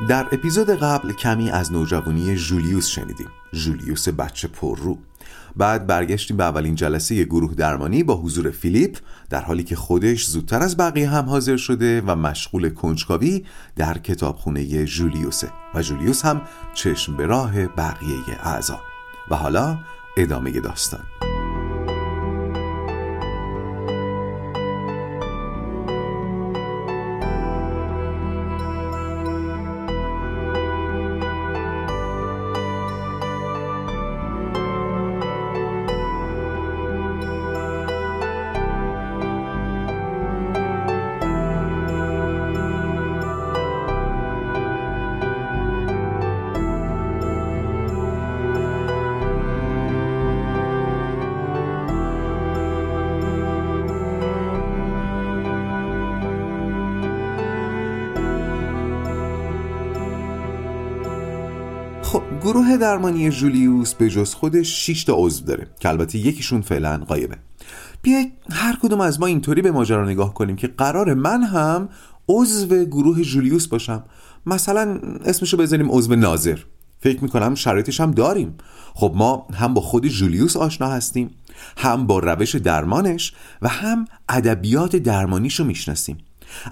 در اپیزود قبل کمی از نوجوانی جولیوس شنیدیم. جولیوس بچه پررو. بعد برگشتیم به اولین جلسه گروه درمانی با حضور فیلیپ در حالی که خودش زودتر از بقیه هم حاضر شده و مشغول کنجکاوی در کتابخونه جولیوسه و جولیوس هم چشم به راه بقیه اعضا. و حالا ادامه داستان. درمانی جولیوس به جز خودش 6 تا عضو داره که البته یکیشون فعلا قایبه بیایید هر کدوم از ما اینطوری به ماجرا نگاه کنیم که قرار من هم عضو گروه جولیوس باشم. مثلا اسمشو بذاریم عضو ناظر. فکر می‌کنم شرایطش هم داریم. خب ما هم با خود جولیوس آشنا هستیم هم با روش درمانش و هم ادبیات درمانیشو می‌شناسیم.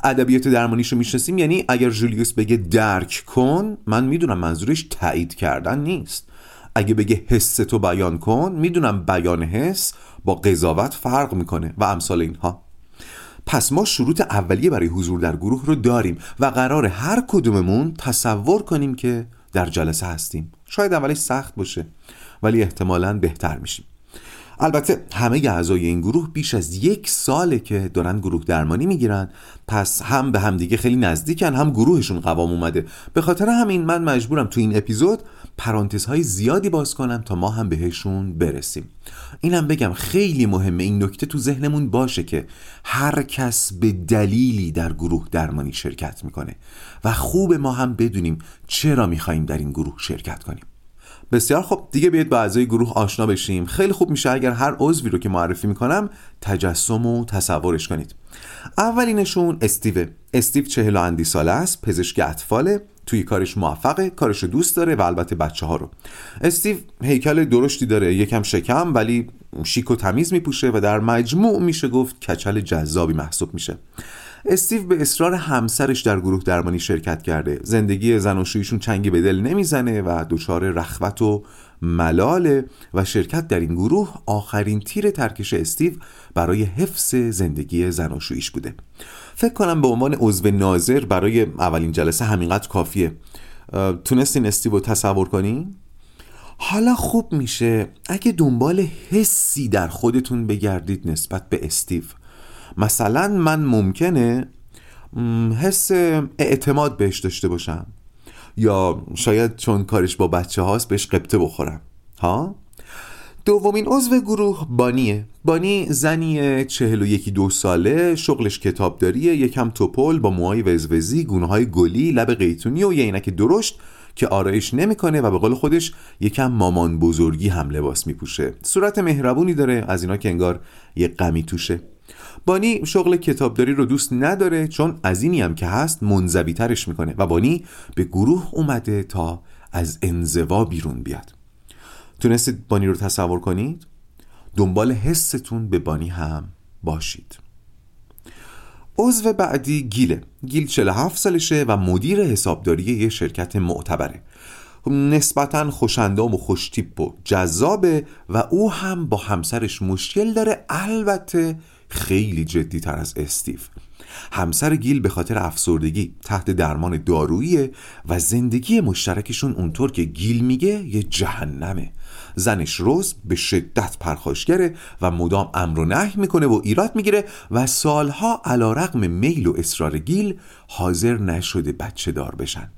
ادبیات درمانیشو می‌شناسیم یعنی اگر جولیوس بگه درک کن من می‌دونم منظورش تایید کردن نیست. اگه بگه حس تو بیان کن می‌دونم بیان حس با قضاوت فرق می‌کنه و امثال اینها. پس ما شروط اولیه برای حضور در گروه رو داریم و قرار هر کدوممون تصور کنیم که در جلسه هستیم. شاید اولش سخت باشه ولی احتمالا بهتر میشیم. البته همه اعضای این گروه بیش از یک ساله که دارن گروه درمانی می‌گیرن. پس هم به همدیگه خیلی نزدیکن هم گروهشون قوام اومده. به خاطر همین من مجبورم تو این اپیزود پرانتزهای زیادی باز کنم تا ما هم بهشون برسیم. اینم بگم خیلی مهمه این نکته تو ذهنمون باشه که هر کس به دلیلی در گروه درمانی شرکت می‌کنه و خوب ما هم بدونیم چرا می‌خوایم در این گروه شرکت کنیم. بسیار خب دیگه بیاید با اعضای گروه آشنا بشیم. خیلی خوب میشه اگر هر عضوی رو که معرفی می‌کنم تجسم و تصورش کنید. اولینشون استیوه. استیو چهل اندی ساله است پزشک اطفاله توی کارش موفقه کارش رو دوست داره و البته بچه ها رو. استیو هیکل درشتی داره. یکم شکم ولی شیک و تمیز میپوشه و در مجموع میشه گفت کچل جذابی محسوب میشه. استیو به اصرار همسرش در گروه درمانی شرکت کرده. زندگی زناشویشون چنگی به دل نمی‌زنه و دچار رخوت و ملاله و شرکت در این گروه آخرین تیر ترکش استیو برای حفظ زندگی زناشویش بوده. فکر کنم به عنوان عضو ناظر برای اولین جلسه همینقدر کافیه. تونستین استیو رو تصور کنین؟ حالا خوب میشه. اگه دنبال حسی در خودتون بگردید نسبت به استیو. مثلا من ممکنه حس اعتماد بهش داشته باشم. یا شاید چون کارش با بچه هاست بهش قبطه بخورم. ها؟ دومین عضو گروه بانیه. بانی زنی چهل و یکی دو ساله شغلش کتابداریه یکم توپل با موهای وزوزی گونه های گلی لب قیتونی و یه اینک درشت که آرایش نمی‌کنه و به قول خودش یکم مامان بزرگی هم لباس میپوشه. صورت مهربونی داره از اینا که انگار یه غمی توشه. بانی شغل کتابداری رو دوست نداره چون اینی هم که هست منزوی ترش می‌کنه و بانی به گروه اومده تا از انزوا بیرون بیاد. تونستید بانی رو تصور کنید؟ دنبال حستون به بانی هم باشید. عضو بعدی گیله. گیل 47 سالشه و مدیر حسابداری یه شرکت معتبره. نسبتا خوشندام و خوشتیپ و جذابه و او هم با همسرش مشکل داره. البته خیلی جدی تر از استیو. همسر گیل به خاطر افسردگی تحت درمان دارویی و زندگی مشترکشون اونطور که گیل میگه یه جهنمه. زنش روز به شدت پرخاشگره و مدام امر و نهی می‌کنه و ایراد می‌گیره و سالها علا رقم میل و اصرار گیل حاضر نشده بچه دار بشن.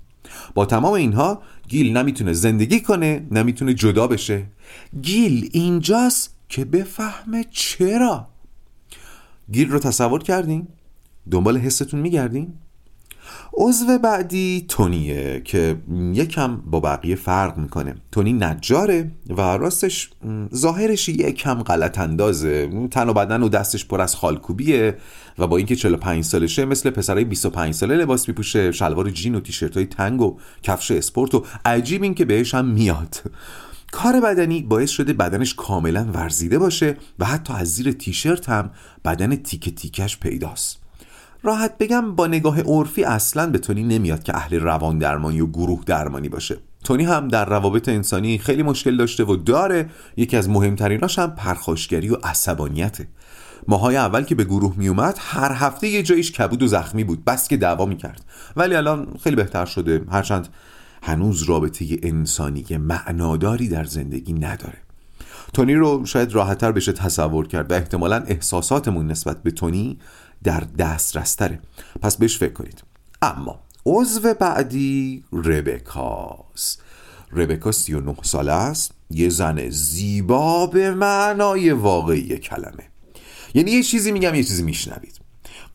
با تمام اینها گیل نمی‌تونه زندگی کنه نمی‌تونه جدا بشه. گیل اینجاست که بفهمه چرا. گیل رو تصور کردین؟ دنبال حستون میگردین؟ عضو بعدی تونیه که یکم با بقیه فرق می‌کنه تونی نجاره و راستش ظاهرش یکم غلط اندازه تن و بدن و دستش پر از خالکوبیه و با اینکه 45 سالشه مثل پسرای 25 ساله لباس میپوشه شلوار جین و تیشرت های تنگ و کفش اسپورت و عجیب این که بهش هم میاد کار بدنی باعث شده بدنش کاملا ورزیده باشه و حتی از زیر تیشرت هم بدن تیکه تیکش پیداست. راحت بگم با نگاه عرفی اصلا به تونی نمیاد که اهل روان درمانی و گروه درمانی باشه. تونی هم در روابط انسانی خیلی مشکل داشته و داره. یکی از مهمتریناش هم پرخاشگری و عصبانیته. ماهای اول که به گروه میومد هر هفته یه جایش کبود و زخمی بود. بس که دعوا می‌کرد. ولی الان خیلی بهتر شده. هرچند هنوز رابطه انسانی معناداری در زندگی نداره. تونی رو شاید راحتتر بشه تصور کرد و احتمالا احساساتمون نسبت به تونی در دسترستره. پس بهش فکر کنید. اما عضو بعدی ربکاست ربکا 39 ساله است. یه زن زیبا به معنای واقعی کلمه. یعنی یه چیزی میگم یه چیزی میشنوید.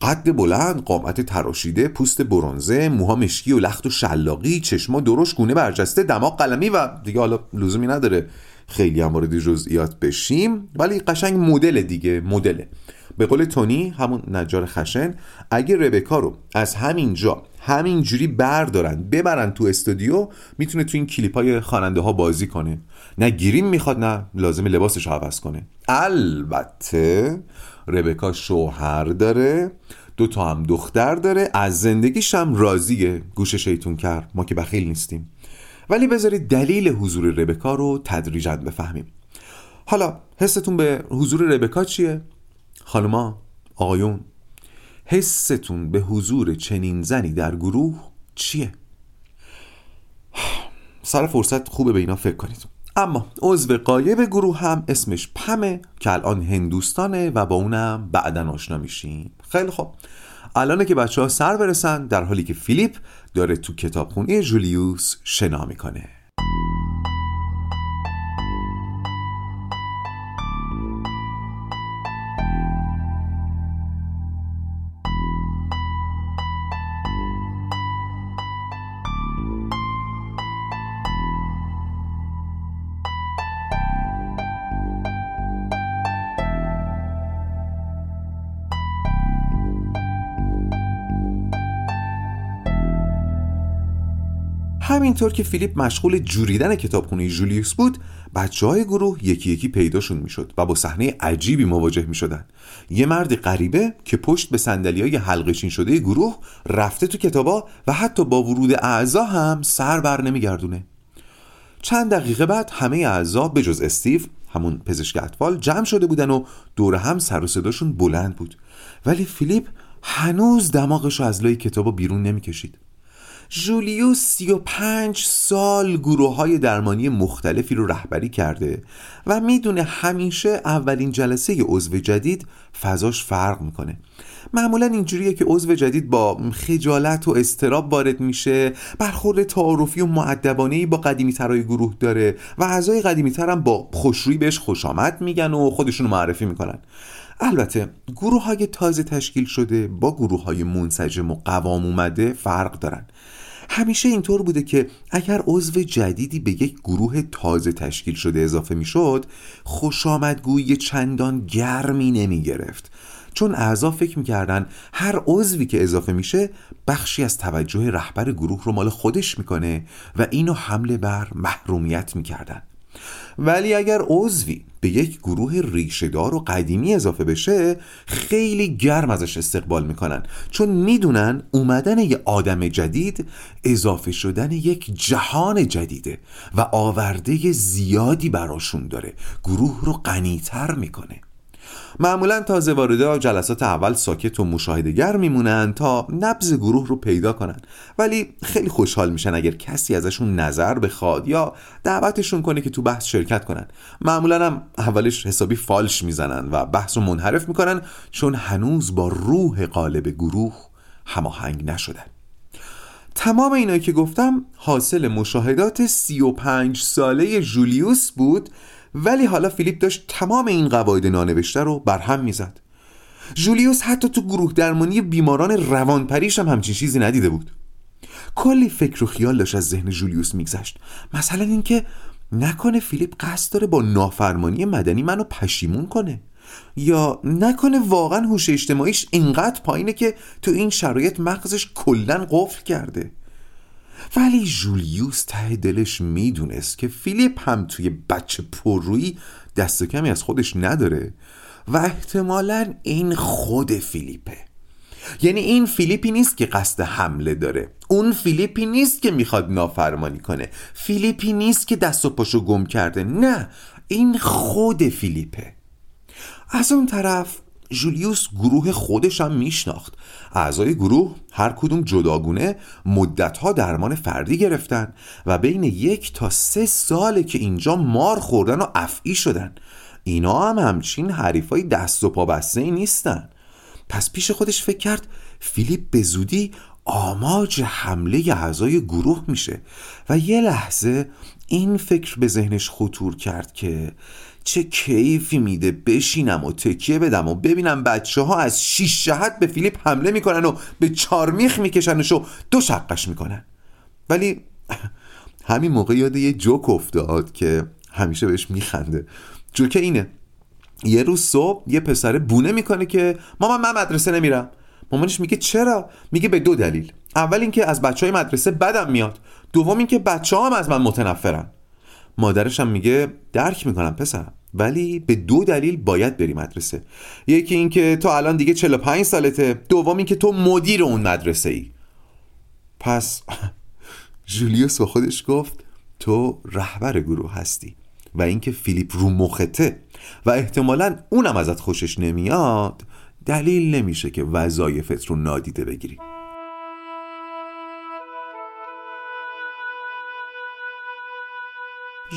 قد بلند قامت تراشیده پوست برونزه موها مشکی و لخت و شلاقی چشما درشت گونه برجسته دماغ قلمی و دیگه حالا لزومی نداره خیلی هم وارد جزئیات بشیم. ولی قشنگ مدل دیگه مدله. به قول تونی همون نجار خشن اگه ربکا رو از همینجا همینجوری بردارن ببرن تو استودیو می‌تونه تو این کلیپ های خواننده ها بازی کنه. نه گیریم می‌خواد نه لازم لباسش عوض کنه. البته ربکا شوهر داره دو تا هم دختر داره از زندگیش هم راضیه گوش شیطون کرد ما که بخیل نیستیم ولی بذارید دلیل حضور ربکا رو تدریجا بفهمیم حالا حستون به حضور ربکا چیه؟ خانما آقایون حستون به حضور چنین زنی در گروه چیه؟ سر فرصت خوبه به اینا فکر کنید اما عضو قایب گروه هم اسمش پمه که الان هندوستانه و با اونم بعدا آشنا میشیم. خیلی خوب. الانه که بچه ها سر برسن در حالی که فیلیپ داره تو کتابخونه جولیوس شنا می‌کنه. همینطور که فیلیپ مشغول جوریدن کتابخونه جولیوس بود بچه های گروه یکی یکی پیداشون می‌شد و با صحنه عجیبی مواجه می شدن. یه مرد غریبه که پشت به سندلی های حلقشین شده گروه رفته تو کتابا و حتی با ورود اعضا هم سر بر نمیگردونه. چند دقیقه بعد همه اعضا به جز استیو همون پزشک اطفال جمع شده بودن و دور هم سر و صداشون بلند بود. ولی فیلیپ هنوز دماغش از لای کتابا بیرون نمی‌کشید. جولیوس 35 سال گروه های درمانی مختلفی رو رهبری کرده و می‌دونه همیشه اولین جلسه عضو جدید فضاش فرق می‌کنه. معمولا اینجوریه که عضو جدید با خجالت و استراب وارد میشه برخورد تعارفی و معدبانه با قدیمی ترای گروه داره و اعضای قدیمی هم با خوشرویی بهش خوش آمد میگن و خودشون معرفی می‌کنن. البته گروه های تازه تشکیل شده با گروه های منسجم و قوام اومده فرق دارن. همیشه اینطور بوده که اگر عضو جدیدی به یک گروه تازه تشکیل شده اضافه می‌شد خوش آمدگویی چندان گرمی نمی گرفت چون اعضا فکر می‌کردن هر عضوی که اضافه میشه بخشی از توجه رهبر گروه رو مال خودش می‌کنه و اینو حمله بر محرومیت می‌کردن. ولی اگر عضوی به یک گروه ریشهدار و قدیمی اضافه بشه خیلی گرم ازش استقبال می‌کنن. چون می‌دونن اومدن یه آدم جدید اضافه شدن یک جهان جدیده و آورده زیادی براشون داره. گروه رو غنیتر می‌کنه. معمولا تازه وارده جلسات اول ساکت و مشاهدگر میمونن تا نبز گروه رو پیدا کنن. ولی خیلی خوشحال میشن اگر کسی ازشون نظر بخواد یا دعوتشون کنه که تو بحث شرکت کنن. معمولا هم اولش حسابی فالش می‌زنن و بحث رو منحرف می‌کنن چون هنوز با روح قالب گروه هماهنگ نشدن. تمام اینایی که گفتم حاصل مشاهدات 35 ساله جولیوس بود ولی حالا فیلیپ داشت تمام این قواعد نانوشته رو برهم می‌زد. جولیوس حتی تو گروه درمانی بیماران روانپریش هم همچین چیزی ندیده بود. کلی فکر و خیال داشت از ذهن جولیوس میگذشت. مثلا اینکه نکنه فیلیپ قصد داره با نافرمانی مدنی منو پشیمون کنه یا نکنه واقعا هوش اجتماعیش اینقدر پایینه که تو این شرایط مغزش کلا قفل کرده. ولی جولیوس ته دلش می‌دونست که فیلیپ هم توی بچه پررویی دست کمی از خودش نداره و احتمالا این خود فیلیپه. یعنی این فیلیپی نیست که قصد حمله داره. اون فیلیپی نیست که می‌خواد نافرمانی کنه. فیلیپی نیست که دست و پاشو گم کرده. نه این خود فیلیپه. از اون طرف جولیوس گروه خودش هم میشناخت. اعضای گروه هر کدوم جداگونه مدتها درمان فردی گرفتن و بین یک تا سه ساله که اینجا مار خوردن و افعی شدن. اینا هم همچین حریفای دست و پا بسته ای نیستن. پس پیش خودش فکر کرد فیلیپ به زودی آماج حمله اعضای گروه میشه و یه لحظه این فکر به ذهنش خطور کرد که چه کیفی میده بشینم و تکیه بدم و ببینم بچه ها از شیش جهت به فیلیپ حمله می‌کنن و به چارمیخ میکشنش و دو شقش می‌کنن. ولی همین موقع یاد یه جوک افتاد که همیشه بهش میخنده. جوک اینه. یه روز صبح یه پسر بونه می‌کنه که ماما من مدرسه نمیرم. مامانش میگه چرا؟ میگه به دو دلیل. اول اینکه از بچه های مدرسه بدم میاد. دوم اینکه بچه هم از من متنفرن. مادرش هم میگه درک می‌کنم پسرم ولی به دو دلیل باید بری مدرسه. یکی اینکه تو الان دیگه 45 سالته دوم اینکه تو مدیر اون مدرسه ای پس جولیوس با خودش گفت تو رهبر گروه هستی و اینکه فیلیپ رو مخته و احتمالا اونم ازت خوشش نمیاد دلیل نمیشه که وظایفت رو نادیده بگیری.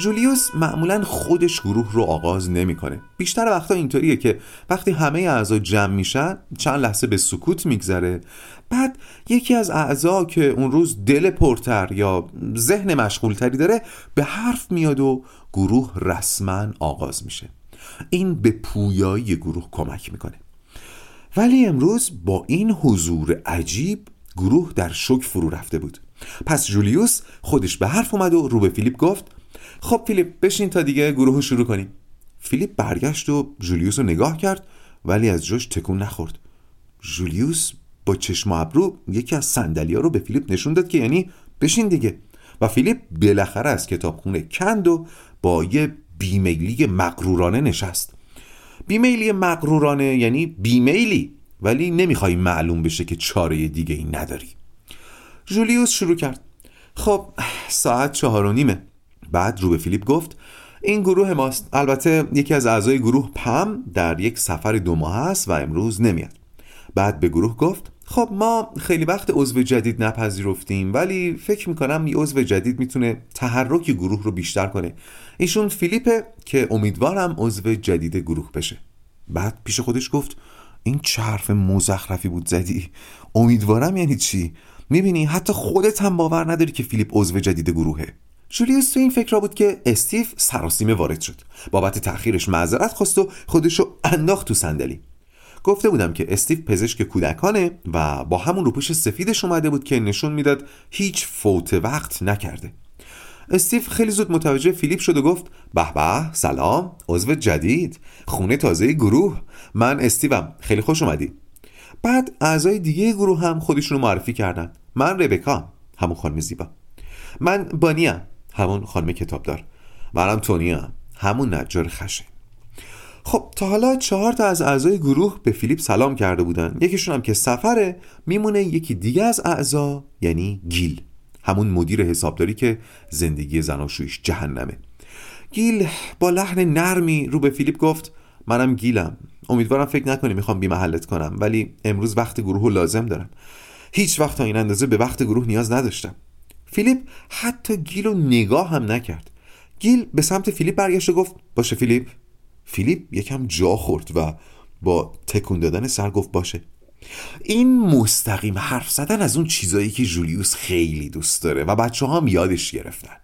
جولیوس معمولا خودش گروه رو آغاز نمی‌کنه. بیشتر وقتا اینطوریه که وقتی همه اعضا جمع میشن چند لحظه به سکوت میگذره. بعد یکی از اعضا که اون روز دل پرتر یا ذهن مشغولتری داره به حرف میاد و گروه رسما آغاز میشه. این به پویایی گروه کمک می‌کنه. ولی امروز با این حضور عجیب گروه در شک فرو رفته بود. پس جولیوس خودش به حرف اومد و رو به فیلیپ گفت خب فیلیپ بشین تا دیگه گروه رو شروع کنیم. فیلیپ برگشت و جولیوس رو نگاه کرد ولی از جاش تکون نخورد. جولیوس با چشم ابرو یکی از ها رو به فیلیپ نشون داد که یعنی بشین دیگه. و فیلیپ بالاخره از کتابخونه کند و با یه بیمیلی مقرورانه نشست. بیمیلی مقرورانه یعنی بیمیلی ولی نمی‌خوای معلوم بشه که چاره دیگه ای نداری. جولیوس شروع کرد. خب ساعت چهار و نیمه. بعد رو به فیلیپ گفت این گروه ماست. البته یکی از اعضای گروه پم در یک سفر دو ماه است و امروز نمیاد. بعد به گروه گفت خب ما خیلی وقت عضو جدید نپذیرفتیم ولی فکر می‌کنم یه عضو جدید می‌تونه تحرک گروه رو بیشتر کنه. ایشون فیلیپه که امیدوارم عضو جدید گروه بشه. بعد پیش خودش گفت این چه حرف مزخرفی بود زدی. امیدوارم یعنی چی؟ می‌بینی حتی خودت هم باور نداری که فیلیپ عضو جدید گروهه. جولیوس تو این فکر را بود که استیو سراسیمه وارد شد. بابت تأخیرش معذرت خواست و خودشو انداخت تو صندلی. گفته بودم که استیو پزشک کودکانه و با همون روپوش سفیدش اومده بود که نشون می‌داد هیچ فوت وقت نکرده. استیو خیلی زود متوجه فیلیپ شد و گفت به به سلام عضو جدید خونه تازه گروه من استیوم خیلی خوش اومدی. بعد اعضای دیگه گروه هم خودشون رو معرفی کردن. من ربکا همون خانم زیبا. من بانیم همون خانم کتابدار. منم تونیم. همون نجار خشه خب تا حالا چهار تا از اعضای گروه به فیلیپ سلام کرده بودن. یکیشون هم که سفره میمونه یکی دیگه از اعضا یعنی گیل. همون مدیر حسابداری که زندگی زناشویش جهنمه. گیل با لحن نرمی رو به فیلیپ گفت منم گیلم. امیدوارم فکر نکنی می‌خوام بی محلت کنم ولی امروز وقت گروه لازم دارم. هیچ وقت تا این اندازه به وقت گروه نیاز نداشتم. فیلیپ حتی گیل رو نگاه هم نکرد. گیل به سمت فیلیپ برگشت و گفت باشه فیلیپ. فیلیپ یکم جا خورد و با تکون دادن سر گفت باشه. این مستقیم حرف زدن از اون چیزایی که جولیوس خیلی دوست داره و بچه هم یادش گرفتن.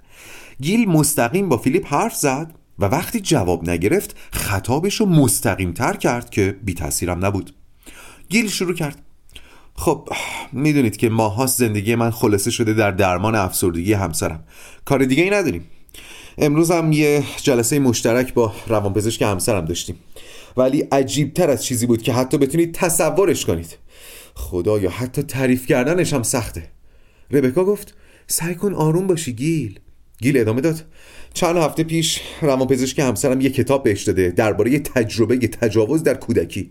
گیل مستقیم با فیلیپ حرف زد و وقتی جواب نگرفت خطابش رو مستقیم تر کرد که بی تاثیرم نبود. گیل شروع کرد. خب می‌دونید که ماهاست زندگی من خلاصه شده در درمان افسردگی همسرم. کار دیگه ای نداریم. امروز هم یه جلسه مشترک با روانپزشک همسرم داشتیم. ولی عجیبتر از چیزی بود که حتی بتونید تصورش کنید. خدا یا حتی تعریف کردنش هم سخته. ربکا گفت سعی کن آروم باشی گیل. گیل ادامه داد. چند هفته پیش روانپزشک همسرم یه کتاب بهش داده درباره تجربه تجاوز در کودکی.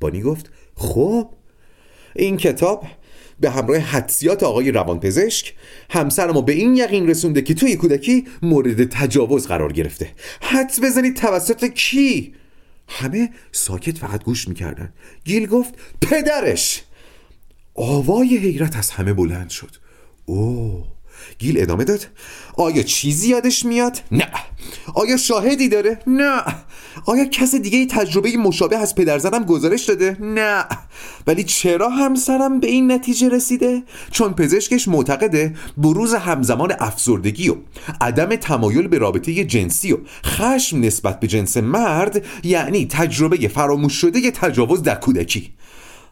بانی گفت خب؟ این کتاب به همراه حدسیات آقای روانپزشک همسرمو به این یقین رسونده که توی کودکی مورد تجاوز قرار گرفته. حدس بزنید توسط کی؟ همه ساکت فقط گوش می‌کردن. گیل گفت پدرش! آوای حیرت از همه بلند شد. اوه! گیل ادامه داد آیا چیزی یادش میاد؟ نه آیا شاهدی داره؟ نه آیا کس دیگه تجربه مشابه از پدرزنم گزارش داده؟ نه ولی چرا همسرم به این نتیجه رسیده؟ چون پزشکش معتقده بروز همزمان افسردگی و عدم تمایل به رابطه جنسی و خشم نسبت به جنس مرد یعنی تجربه فراموش شده تجاوز در کودکی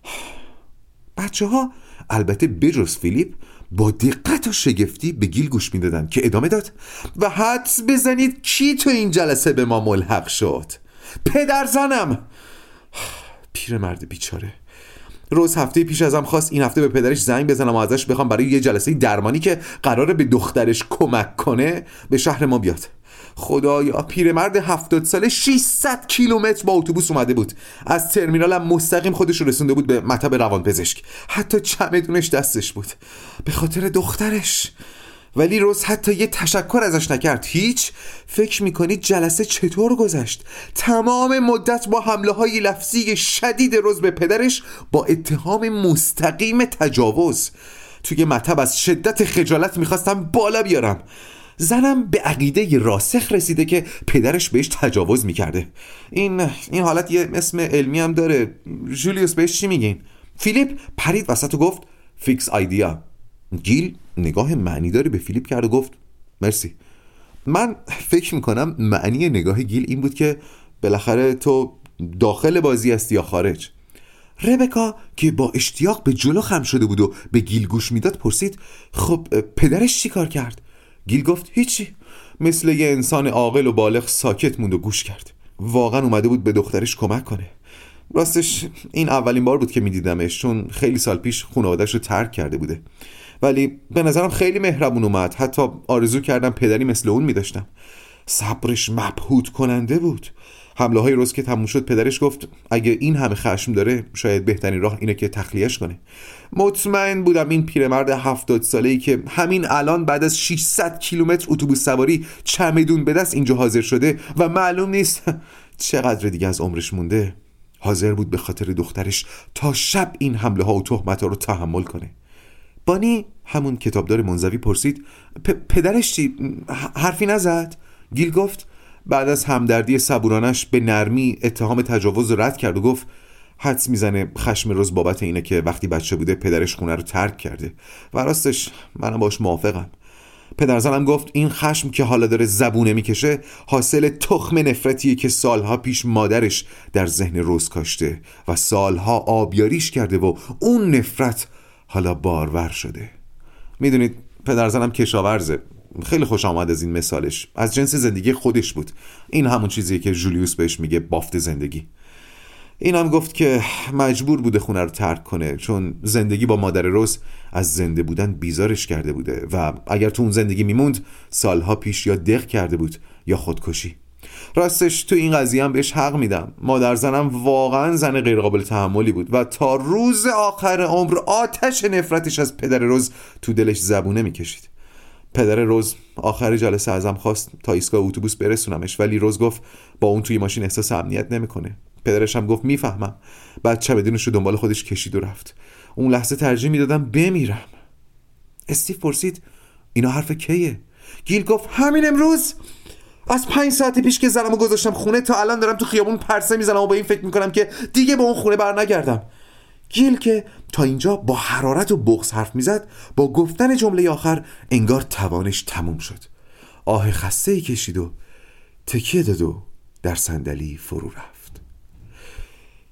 بچه ها البته بجز فیلیپ با دقت و شگفتی به گیل گوش می‌دادن که ادامه داد. و حدس بزنید کی تو این جلسه به ما ملحق شد؟ پدر زنم. پیرمرد بیچاره. روز هفته پیش ازم خواست این هفته به پدرش زنگ بزنم و ازش بخوام برای یه جلسه درمانی که قراره به دخترش کمک کنه به شهر ما بیاد. خدایا پیرمرد هفتاد ساله 600 کیلومتر با اتوبوس اومده بود. از ترمینال هم مستقیم خودش رو رسونده بود به مطب روانپزشک. حتی چمدونش دستش بود. به خاطر دخترش. ولی روز حتی یه تشکر ازش نکرد. هیچ؟ فکر می‌کنید جلسه چطور گذشت؟ تمام مدت با حمله های لفظی شدید روز به پدرش با اتهام مستقیم تجاوز. توی مطب از شدت خجالت می‌خواستم بالا بیارم. زنم به عقیده راسخ رسیده که پدرش بهش تجاوز می‌کرده. این این حالت یه اسم علمی هم داره. جولیوس بهش چی میگین؟ فیلیپ پرید وسط و گفت fixed idea گیل نگاه معنی داری به فیلیپ کرد و گفت مرسی. من فکر می‌کنم معنی نگاه گیل این بود که بالاخره تو داخل بازی هستی یا خارج؟ ربکا که با اشتیاق به جلو خم شده بود و به گیل گوش می‌داد پرسید خب پدرش چی کار کرد؟ گیل گفت هیچی. مثل یه انسان عاقل و بالغ ساکت موند و گوش کرد. واقعا اومده بود به دخترش کمک کنه. راستش این اولین بار بود که میدیدمش چون خیلی سال پیش خانوادهش رو ترک کرده بوده. ولی به نظرم خیلی مهربون اومد. حتی آرزو کردم پدری مثل اون میداشتم. صبرش مبهوت کننده بود. حمله های روز که تموم شد پدرش گفت اگه این همه خشم داره شاید بهترین راه اینه که تخلیهش کنه مطمئن بودم این پیرمرد هفتاد ساله ای که همین الان بعد از 600 کیلومتر اتوبوس سواری چمدون به دست اینجا حاضر شده و معلوم نیست چقدر دیگه از عمرش مونده حاضر بود به خاطر دخترش تا شب این حمله ها و تهمت ها رو تحمل کنه بانی همون کتابدار منزوی پرسید پدرش چی؟ حرفی نزد؟ گیل گفت بعد از همدردی صبورانش به نرمی اتهام تجاوز رد کرد و گفت حدس می‌زنه خشم روز بابت اینه که وقتی بچه بوده پدرش خونه رو ترک کرده. و راستش منم باش موافقم. پدرزنم گفت این خشم که حالا داره زبونه می‌کشه حاصل تخم نفرتیه که سالها پیش مادرش در ذهن روز کاشته و سالها آبیاریش کرده و اون نفرت حالا بارور شده. می‌دونید پدرزنم کشاورزه. خیلی خوش آمد از این مثالش. از جنس زندگی خودش بود. این همون چیزیه که جولیوس بهش میگه بافت زندگی. این هم گفت که مجبور بوده خونه رو ترک کنه چون زندگی با مادر روز از زنده بودن بیزارش کرده بوده و اگر تو اون زندگی میموند سالها پیش یا دق کرده بود یا خودکشی. راستش تو این قضیه هم بهش حق میدم. مادر زنم واقعا زن غیرقابل تحملی بود و تا روز آخر عمر آتش نفرتش از پدر روز تو دلش زبونه می‌کشید. پدر روز آخر جلسه ازم خواست تا ایستگاه اتوبوس برسونمش ولی روز گفت با اون توی ماشین احساس امنیت نمی‌کنه. پدرش هم گفت می‌فهمم. بعد چمدونش رو دنبال خودش کشید و رفت. اون لحظه ترجیح می‌دادم بمیرم. استیو پرسید اینا حرف کیه؟ گیل گفت همین امروز. از پنج ساعت پیش که زنمو گذاشتم خونه تا الان دارم تو خیابون پرسه می‌زنم و به این فکر می‌کنم که دیگه به اون خونه بر نگردم گیل که تا اینجا با حرارت و بغز حرف می‌زد با گفتن جمله آخر انگار توانش تموم شد. آه خسته ای کشید و تکیه داد و در صندلی فرو رفت.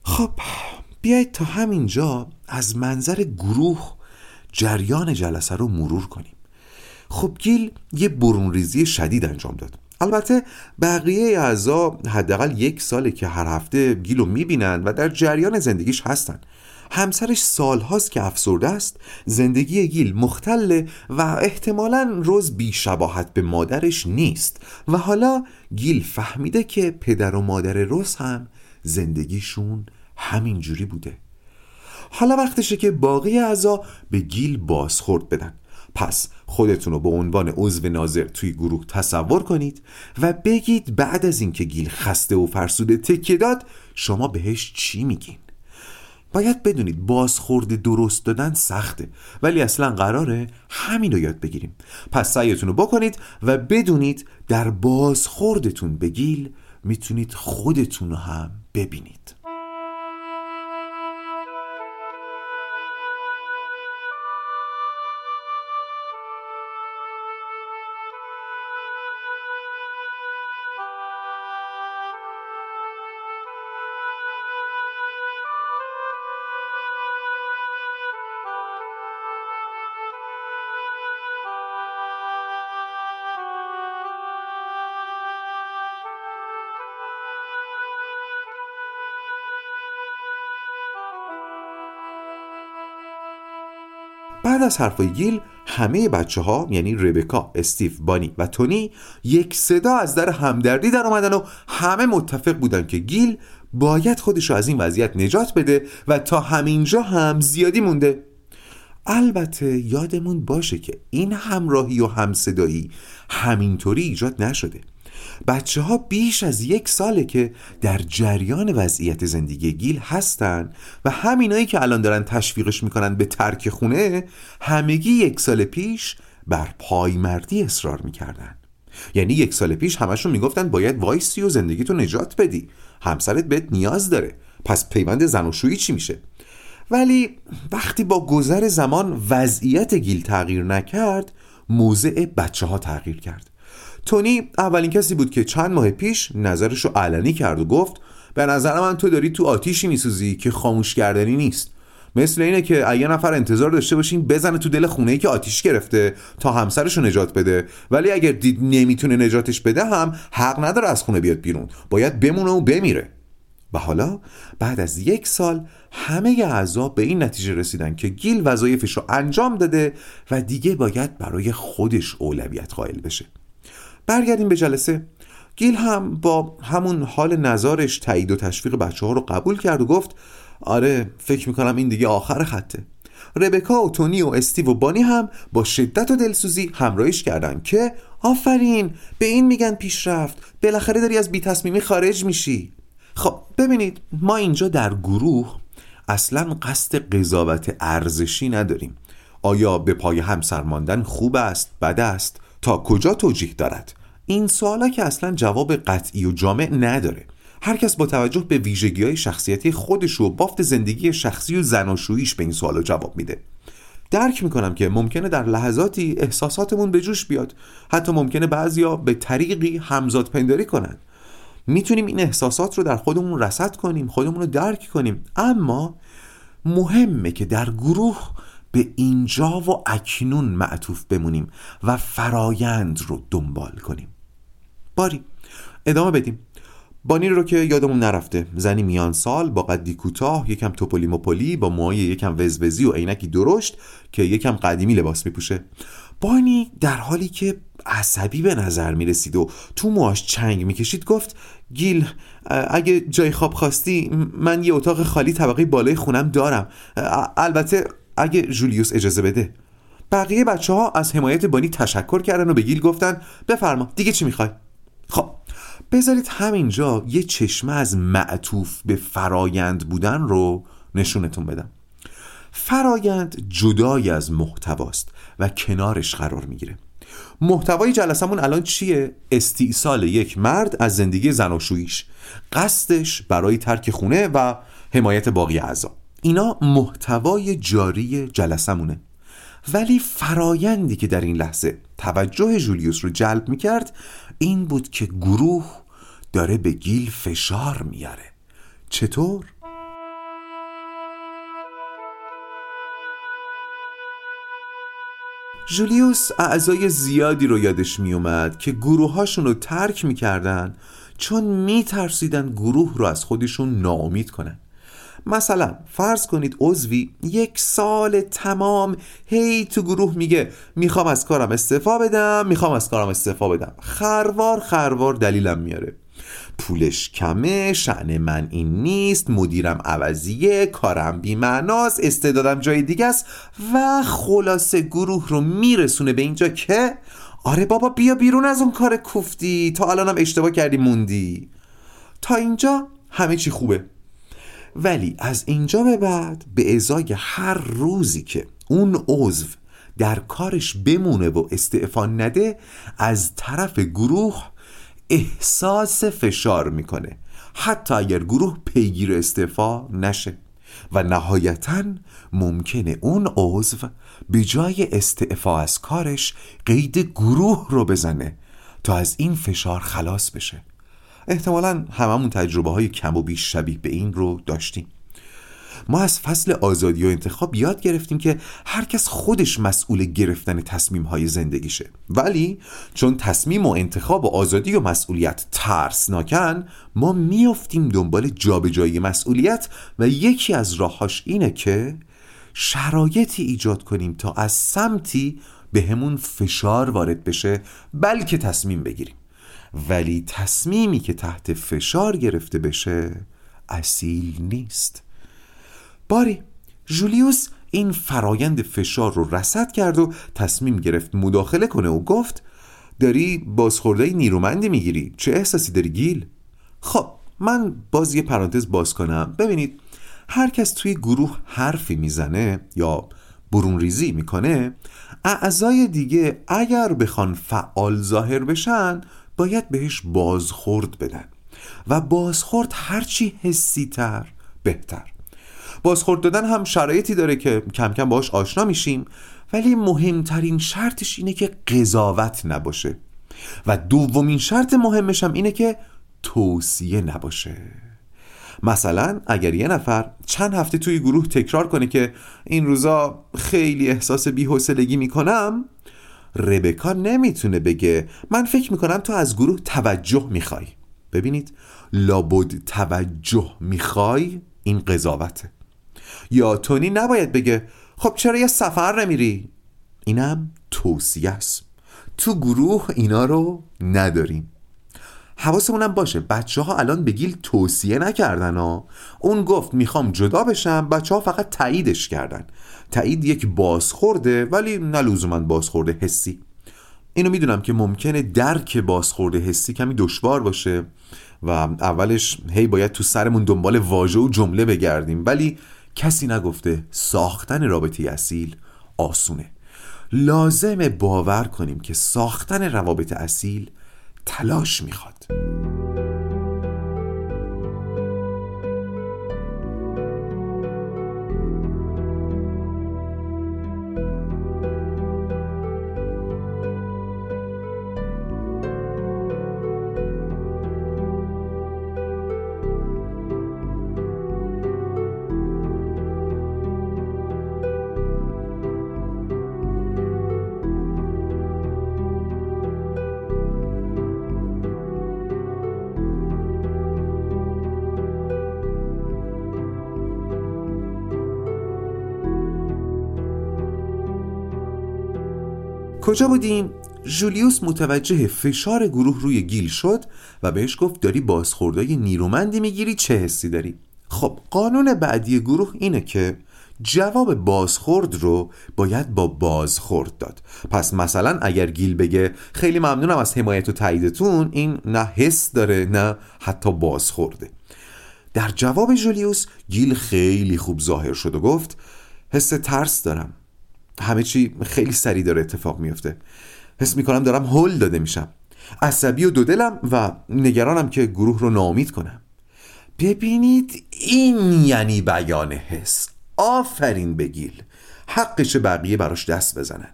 خب بیایید تا همینجا از منظر گروه جریان جلسه رو مرور کنیم. خب گیل یه برونریزی شدید انجام داد. البته بقیه اعضا حداقل یک ساله که هر هفته گیل رو می‌بینن و در جریان زندگیش هستن. همسرش سالهاست که افسرده است زندگی گیل مختله و احتمالا روز بیشباهت به مادرش نیست. و حالا گیل فهمیده که پدر و مادر روز هم زندگیشون همینجوری بوده. حالا وقتشه که باقی اعضا به گیل بازخورد بدن. پس خودتون رو به عنوان عضو ناظر توی گروه تصور کنید و بگید بعد از اینکه گیل خسته و فرسوده تکیه داد شما بهش چی میگین؟ باید بدونید بازخورد درست دادن سخته. ولی اصلا قراره همین رو یاد بگیریم. پس سعیتون رو بکنید و بدونید در بازخوردتون به گیل می‌تونید خودتون رو هم ببینید. بعد از حرفای گیل همه بچه ها یعنی ربکا، استیو، بانی و تونی یک صدا از در همدردی در آمدن و همه متفق بودن که گیل باید خودش رو از این وضعیت نجات بده و تا همینجا هم زیادی مونده. البته یادمون باشه که این همراهی و همصدایی همینطوری ایجاد نشده. بچه ها بیش از یک ساله که در جریان وضعیت زندگی گیل هستن و همینایی که الان دارن تشویقش می‌کنن به ترک خونه همگی یک سال پیش بر پایمردی اصرار می‌کردن. یعنی یک سال پیش همشون می‌گفتن باید وایسی و زندگیتو نجات بدی. همسرت بهت نیاز داره. پس پیوند زن چی میشه؟ ولی وقتی با گذر زمان وضعیت گیل تغییر نکرد موضع بچه ها تغییر کرد. تونی اولین کسی بود که چند ماه پیش نظرش رو علنی کرد و گفت به نظر من تو داری تو آتیشی میسوزی که خاموش کردنی نیست. مثل اینه که یه نفر انتظار داشته باشین بزنه تو دل خونه ای که آتیش گرفته تا همسرش رو نجات بده. ولی اگر دید نمی‌تونه نجاتش بده هم حق نداره از خونه بیاد بیرون. باید بمونه و بمیره. و حالا بعد از یک سال همه اعضا به این نتیجه رسیدن که گیل وظایفش رو انجام داده و دیگه باید برای خودش اولویت قائل بشه. برگردیم به جلسه. گیل هم با همون حال نظارش تایید و تشویق بچه ها رو قبول کرد و گفت آره فکر می‌کنم این دیگه آخر خطه. ربکا و تونی و استیو و بانی هم با شدت و دلسوزی همراهیش کردن که آفرین به این میگن پیشرفت. بالاخره داری از بی تصمیمی خارج میشی. خب ببینید ما اینجا در گروه اصلا قصد قضاوت ارزشی نداریم. آیا به پای همسر ماندن خوب است بد است؟ تا کجا توجیه دارد؟ این سوالا که اصلا جواب قطعی و جامع نداره. هر کس با توجه به ویژگی های شخصیتی خودش و بافت زندگی شخصی و زناشوییش به این سوالا جواب میده. درک می‌کنم که ممکنه در لحظاتی احساساتمون به جوش بیاد. حتی ممکنه بعضیا به طریقی همزاد پنداری کنن. می‌تونیم این احساسات رو در خودمون رسد کنیم خودمون رو درک کنیم. اما مهمه که در گروه به اینجا و اکنون معطوف بمونیم و فرایند رو دنبال کنیم. باری. ادامه بدیم. بانی رو که یادمون نرفته. زنی میان سال با قدی کوتاه یکم توپولی مپولی با موهای یکم وزوزی و عینکی درشت که یکم قدیمی لباس میپوشه. بانی در حالی که عصبی به نظر می‌رسید و تو موهاش چنگ می‌کشید گفت گیل اگه جای خواب خواستی من یه اتاق خالی طبقه بالای خونم دارم. البته اگه جولیوس اجازه بده. بقیه بچه ها از حمایت بانی تشکر کردن و به گیل گفتن بفرما دیگه چی می‌خوای؟ بذارید همینجا یه چشمه از معطوف به فرایند بودن رو نشونتون بدم. فرایند جدای از محتواست و کنارش قرار می‌گیره. محتوای جلسمون الان چیه؟ استیصال یک مرد از زندگی زناشوییش قصدش برای ترک خونه و حمایت باقی اعضا. اینا محتوای جاری جلسمونه ولی فرایندی که در این لحظه توجه جولیوس رو جلب می‌کرد این بود که گروه داره به گیل فشار میاره چطور؟ جولیوس اعضای زیادی رو یادش میومد که گروهاشون رو ترک می‌کردن چون میترسیدن گروه رو از خودشون ناامید کنن مثلا فرض کنید عضوی یک سال تمام هی تو گروه میگه می‌خوام از کارم استعفا بدم می‌خوام از کارم استعفا بدم. خروار خروار دلیلم میاره. پولش کمه شعن من این نیست مدیرم عوضیه کارم بیمعناست استعدادم جای دیگه است و خلاصه گروه رو میرسونه به اینجا که آره بابا بیا بیرون از اون کار کوفتی تا الانم اشتباه کردی موندی. تا اینجا همه چی خوبه. ولی از اینجا به بعد به ازای هر روزی که اون عضو در کارش بمونه و استعفا نده از طرف گروه احساس فشار می‌کنه. حتی اگر گروه پیگیر استعفا نشه. و نهایتا ممکنه اون عضو به جای استعفا از کارش قید گروه رو بزنه تا از این فشار خلاص بشه. احتمالا هممون تجربه های کم و بیش شبیه به این رو داشتیم. ما از فصل آزادی و انتخاب یاد گرفتیم که هر کس خودش مسئول گرفتن تصمیم های زندگیشه. ولی چون تصمیم و انتخاب و آزادی و مسئولیت ترسناکن ما میافتیم دنبال جابجایی مسئولیت و یکی از راهاش اینه که شرایطی ایجاد کنیم تا از سمتی به همون فشار وارد بشه بلکه تصمیم بگیریم. ولی تصمیمی که تحت فشار گرفته بشه اصیل نیست. باری جولیوس این فرایند فشار رو رسد کرد و تصمیم گرفت مداخله کنه و گفت داری بازخورده نیرومندی می‌گیری. چه احساسی داری گیل؟ خب من باز یه پرانتز باز کنم. ببینید هر کس توی گروه حرفی می‌زنه یا برون ریزی می‌کنه اعضای دیگه اگر بخوان فعال ظاهر بشن باید بهش بازخورد بدن و بازخورد هرچی حسی تر بهتر. بازخورد دادن هم شرایطی داره که کم کم باش آشنا میشیم ولی مهمترین شرطش اینه که قضاوت نباشه. و دومین شرط مهمش هم اینه که توصیه نباشه. مثلا اگر یه نفر چند هفته توی گروه تکرار کنه که این روزا خیلی احساس بی‌حوصلگی می‌کنم ربکا نمی‌تونه بگه من فکر می‌کنم تو از گروه توجه می‌خوای. ببینید لابد توجه می‌خوای؟ این قضاوته. یا تونی نباید بگه خب چرا یه سفر نمیری؟ اینم توصیه است. تو گروه اینا رو نداریم. حواسمونم باشه. بچه ها الان به گیل توصیه نکردن ها اون گفت می‌خوام جدا بشم بچه ها فقط تاییدش کردن. تایید یک بازخورده ولی نه لزوما بازخورده حسی. اینو می‌دونم که ممکنه درک بازخورده حسی کمی دشوار باشه و اولش هی باید تو سرمون دنبال واژه و جمله بگردیم ولی کسی نگفته ساختن رابطه اصیل آسونه. لازم باور کنیم که ساختن روابط اصیل تلاش می‌خواد. Música کجا بودیم؟ جولیوس متوجه فشار گروه روی گیل شد و بهش گفت داری بازخوردهای نیرومندی می‌گیری چه حسی داری؟ خب قانون بعدی گروه اینه که جواب بازخورد رو باید با بازخورد داد پس مثلا اگر گیل بگه خیلی ممنونم از حمایت و تاییدتون این نه حس داره نه حتی بازخورده در جواب جولیوس گیل خیلی خوب ظاهر شد و گفت حس ترس دارم همه چی خیلی سریع داره اتفاق میفته. حس می‌کنم دارم هل داده میشم. عصبی و دودلم و نگرانم که گروه رو ناامید کنم. ببینید این یعنی بیان حس. آفرین به گیل. حقش بقیه براش دست بزنن.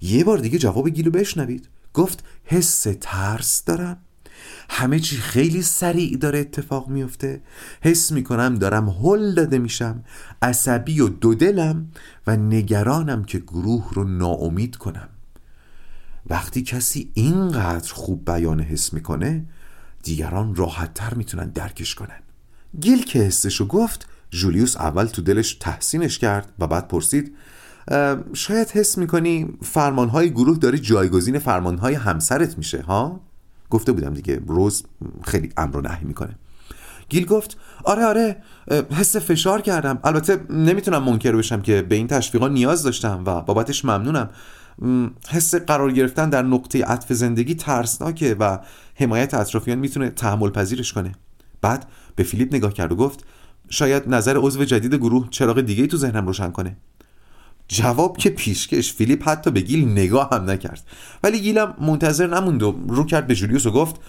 یه بار دیگه جواب گیلو بشنوید. گفت حس ترس دارم. همه چی خیلی سریع داره اتفاق میفته. حس می‌کنم دارم هل داده میشم عصبی و دودلم و نگرانم که گروه رو ناامید کنم. وقتی کسی اینقدر خوب بیان حس می‌کنه دیگران راحتتر می‌تونن درکش کنن. گیل که حسشو گفت جولیوس اول تو دلش تحسینش کرد و بعد پرسید شاید حس می‌کنی فرمانهای گروه داری جایگزین فرمانهای همسرت میشه ها؟ گفته بودم دیگه روز خیلی امر و نهی می‌کنه. گیل گفت آره آره حس فشار کردم. البته نمی‌تونم منکر بشم که به این تشویقا نیاز داشتم و بابتش ممنونم. حس قرار گرفتن در نقطه عطف زندگی ترسناکه و حمایت اطرافیان می‌تونه تحمل پذیرش کنه. بعد به فیلیپ نگاه کرد و گفت شاید نظر عضو جدید گروه چراغ دیگه تو ذهنم روشن کنه. جواب که پیشکش فیلیپ حتی به گیل نگاه هم نکرد. ولی گیلم منتظر نموند و رو کرد به جولیوس و گفت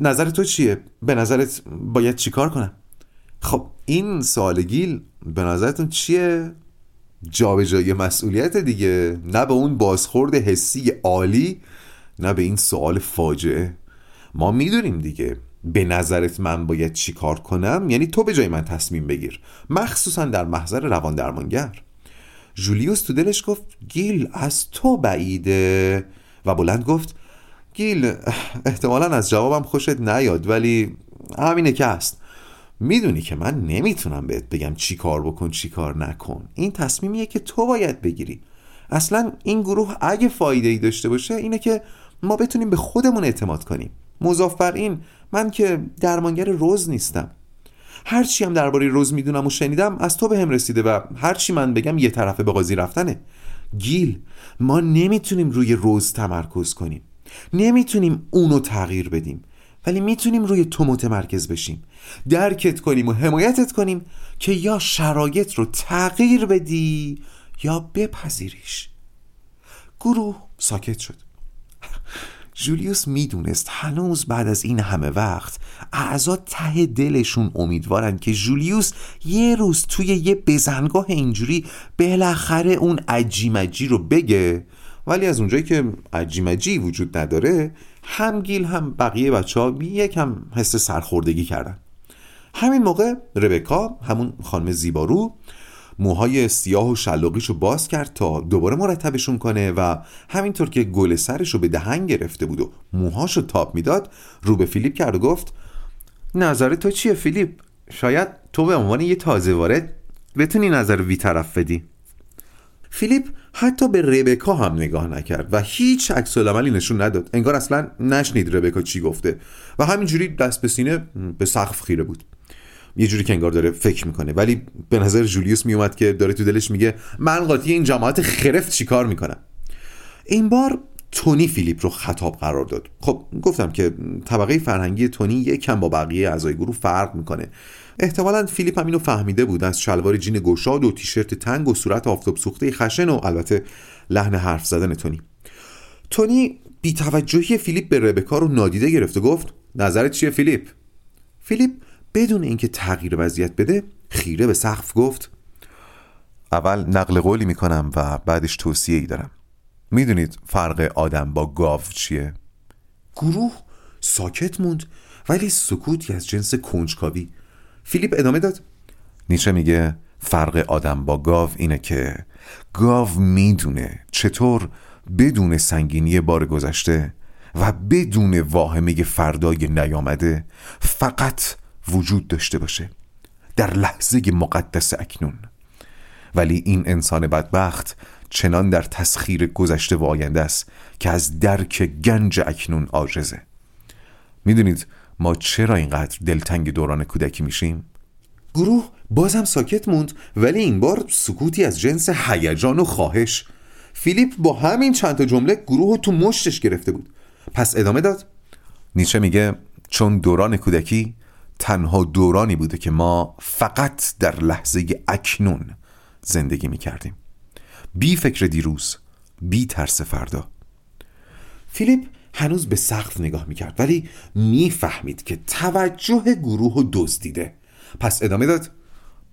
نظر تو چیه؟ به نظرت باید چیکار کنم؟ خب این سوال گیل به نظرتون چیه؟ جابجایی مسئولیت دیگه؟ نه به اون بازخورد حسی عالی نه به این سوال فاجعه. ما می‌دونیم دیگه. به نظرت من باید چیکار کنم؟ یعنی تو به جای من تصمیم بگیر. مخصوصا در محضر روان درمانگر. جولیوس تو دلش گفت گیل از تو بعیده. و بلند گفت گیل احتمالا از جوابم خوشت نیاد ولی همینه که هست. می‌دونی که من نمی‌تونم بهت بگم چی کار بکن چی کار نکن. این تصمیمیه که تو باید بگیری. اصلا این گروه اگه فایده ای داشته باشه اینه که ما بتونیم به خودمون اعتماد کنیم. مضاف بر این من که درمانگر روز نیستم. هرچی هم درباره روز می‌دونم و شنیدم از تو به هم رسیده و هرچی من بگم یه طرفه به قاضی رفتنه. گیل ما نمی‌تونیم روی روز تمرکز کنیم. نمی‌تونیم اونو تغییر بدیم. ولی می‌تونیم روی تو متمرکز بشیم. درکت کنیم و حمایتت کنیم که یا شرایط رو تغییر بدی یا بپذیریش. گروه ساکت شد. جولیوس می‌دونست هنوز بعد از این همه وقت اعضا ته دلشون امیدوارن که جولیوس یه روز توی یه بزنگاه اینجوری بالاخره اون عجیمجی رو بگه. ولی از اونجایی که عجیمجی وجود نداره هم گیل هم بقیه بچه ها یکم حس سرخوردگی کردن. همین موقع ربکا همون خانم زیبارو موهای سیاه و شلاقیشو باز کرد تا دوباره مرتبشون کنه و همینطور که گل سرشو به دهن گرفته بود و موهاشو تاب می‌داد رو به فیلیپ کرد و گفت نظر تو چیه فیلیپ؟ شاید تو به عنوان یه تازه وارد بتونی نظر وی طرف بدی. فیلیپ حتی به ربکا هم نگاه نکرد و هیچ عکس عملی نشون نداد. انگار اصلا نشنید ربکا چی گفته و همینجوری دست به سینه به سقف خیره بود. یه جوری که انگار داره فکر می‌کنه. ولی به نظر جولیوس میومد که داره تو دلش میگه من قاطی این جماعت خرفت چیکار می‌کنم. این بار تونی فیلیپ رو خطاب قرار داد. خب گفتم که طبقه فرهنگی تونی یکم با بقیه اعضای گروه فرق می‌کنه. احتمالا فیلیپ هم اینو فهمیده بود. از شلوار جین گشاد و تیشرت تنگ و صورت آفتاب سوخته خشن و البته لحن حرف زدن تونی. تونی بی توجهی فیلیپ به ربکا رو نادیده گرفت و گفت نظرت چیه فیلیپ؟ فیلیپ بدون اینکه تغییر وضعیت بده خیره به سقف گفت اول نقل قولی می‌کنم و بعدش توصیه ای دارم. می‌دونید فرق آدم با گاو چیه؟ گروه ساکت موند ولی سکوتی از جنس کنجکاوی. فیلیپ ادامه داد. نیچه میگه فرق آدم با گاو اینه که گاو می‌دونه چطور بدون سنگینی بار گذشته و بدون واهمه فردای نیامده فقط وجود داشته باشه. در لحظه مقدس اکنون. ولی این انسان بدبخت چنان در تسخیر گذشته و آینده است که از درک گنج اکنون عاجزه. می‌دونید ما چرا اینقدر دلتنگ دوران کودکی میشیم؟ گروه بازم ساکت موند ولی این بار سکوتی از جنس هیجان و خواهش. فیلیپ با همین چند تا جمله گروه تو مشتش گرفته بود. پس ادامه داد. نیچه میگه چون دوران کودکی تنها دورانی بوده که ما فقط در لحظه اکنون زندگی می‌کردیم. بی فکر دیروز بی ترس فردا. فیلیپ هنوز به سقف نگاه می‌کرد ولی می‌فهمید که توجه گروه رو دزدیده. پس ادامه داد.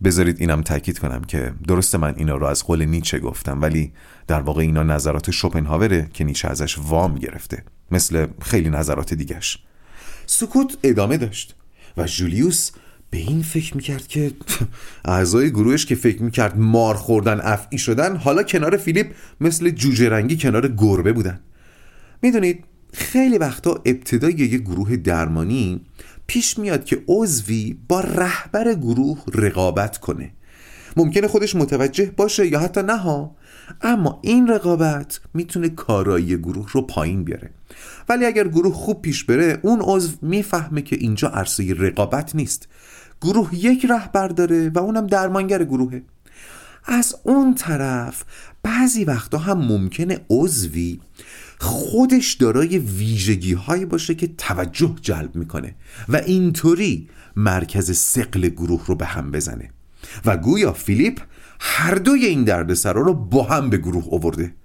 بذارید اینم تاکید کنم که درست من اینا رو از قول نیچه گفتم ولی در واقع اینا نظرات شوپنهاوره که نیچه ازش وام گرفته. مثل خیلی نظرات دیگش سکوت ادامه داشت. و جولیوس به این فکر می‌کرد که اعضای گروهش که فکر می‌کرد مار خوردن افعی شدن حالا کنار فیلیپ مثل جوجه رنگی کنار گربه بودن. می‌دونید خیلی وقتا ابتدای یه گروه درمانی پیش میاد که عضوی با رهبر گروه رقابت کنه. ممکنه خودش متوجه باشه یا حتی نه اما این رقابت می‌تونه کارایی گروه رو پایین بیاره. ولی اگر گروه خوب پیش بره اون عضو می‌فهمه که اینجا عرصه رقابت نیست. گروه یک رهبر داره و اونم درمانگر گروهه. از اون طرف بعضی وقتا هم ممکنه عضوی خودش دارای ویژگی هایی باشه که توجه جلب می‌کنه و اینطوری مرکز ثقل گروه رو به هم بزنه. و گویا فیلیپ هر دوی این دردسرا رو با هم به گروه آورده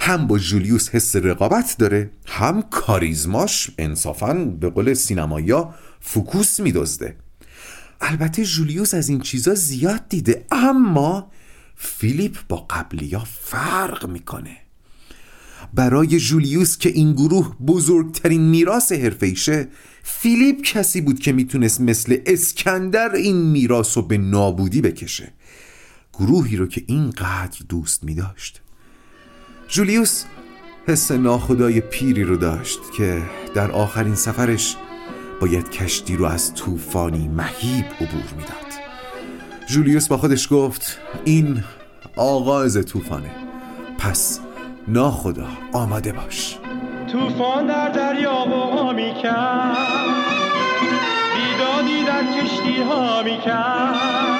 هم با جولیوس حس رقابت داره هم کاریزماش انصافا به قول سینمایا focus میدزده. البته جولیوس از این چیزا زیاد دیده اما فیلیپ با قبلیا فرق می‌کنه. برای جولیوس که این گروه بزرگترین میراث حرفیشه فیلیپ کسی بود که می‌تونست مثل اسکندر این میراث رو به نابودی بکشه. گروهی رو که اینقدر دوست میداشت جولیوس حس ناخدای پیری رو داشت که در آخرین سفرش باید کشتی رو از طوفانی مهیب عبور می‌داد جولیوس با خودش گفت این آغاز طوفانه. پس ناخدا آماده باش. طوفان در دریا و می کرد. بیدادی در کشتی ها می کرد.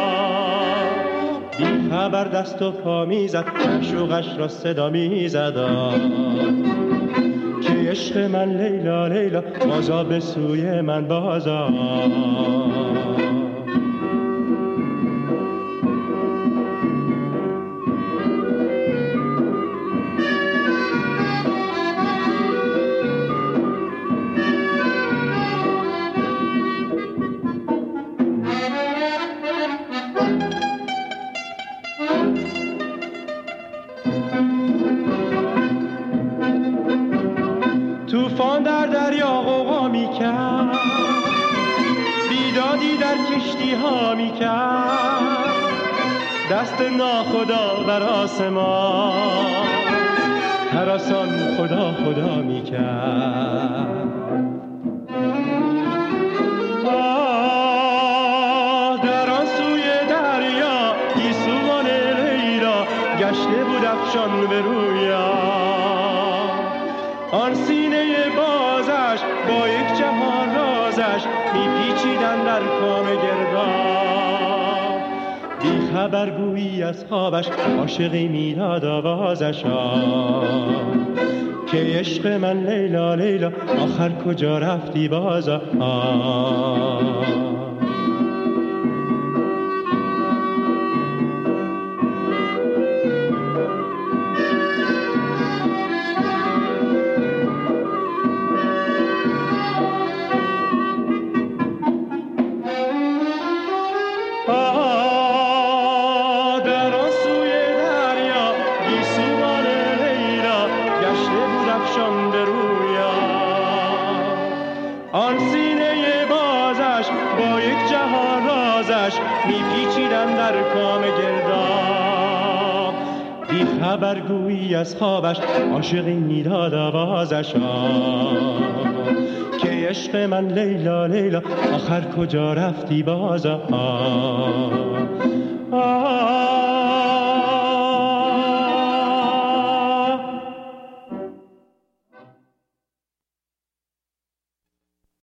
کرد بر دست و پا می‌زد شوقش را صدا می‌زد. که عشق من لیلا لیلا بازا به سوی من بازا. ناخدا بر آسمان. هراسان خدا خدا می کرد در آن سوی دریا گیسوان لیلا گشته بود افشان به رویا. آن سینه بازش با یک جهان رازش میپیچیدن در کام خبر گویی از خوابش عاشقی می‌داد آوازش که عشق من لیلا لیلا آخر کجا رفتی بازا؟ خبرگویی از خوابش عاشقی می‌داد آوازش. که عشق من لیلا لیلا آخر کجا رفتی بازا؟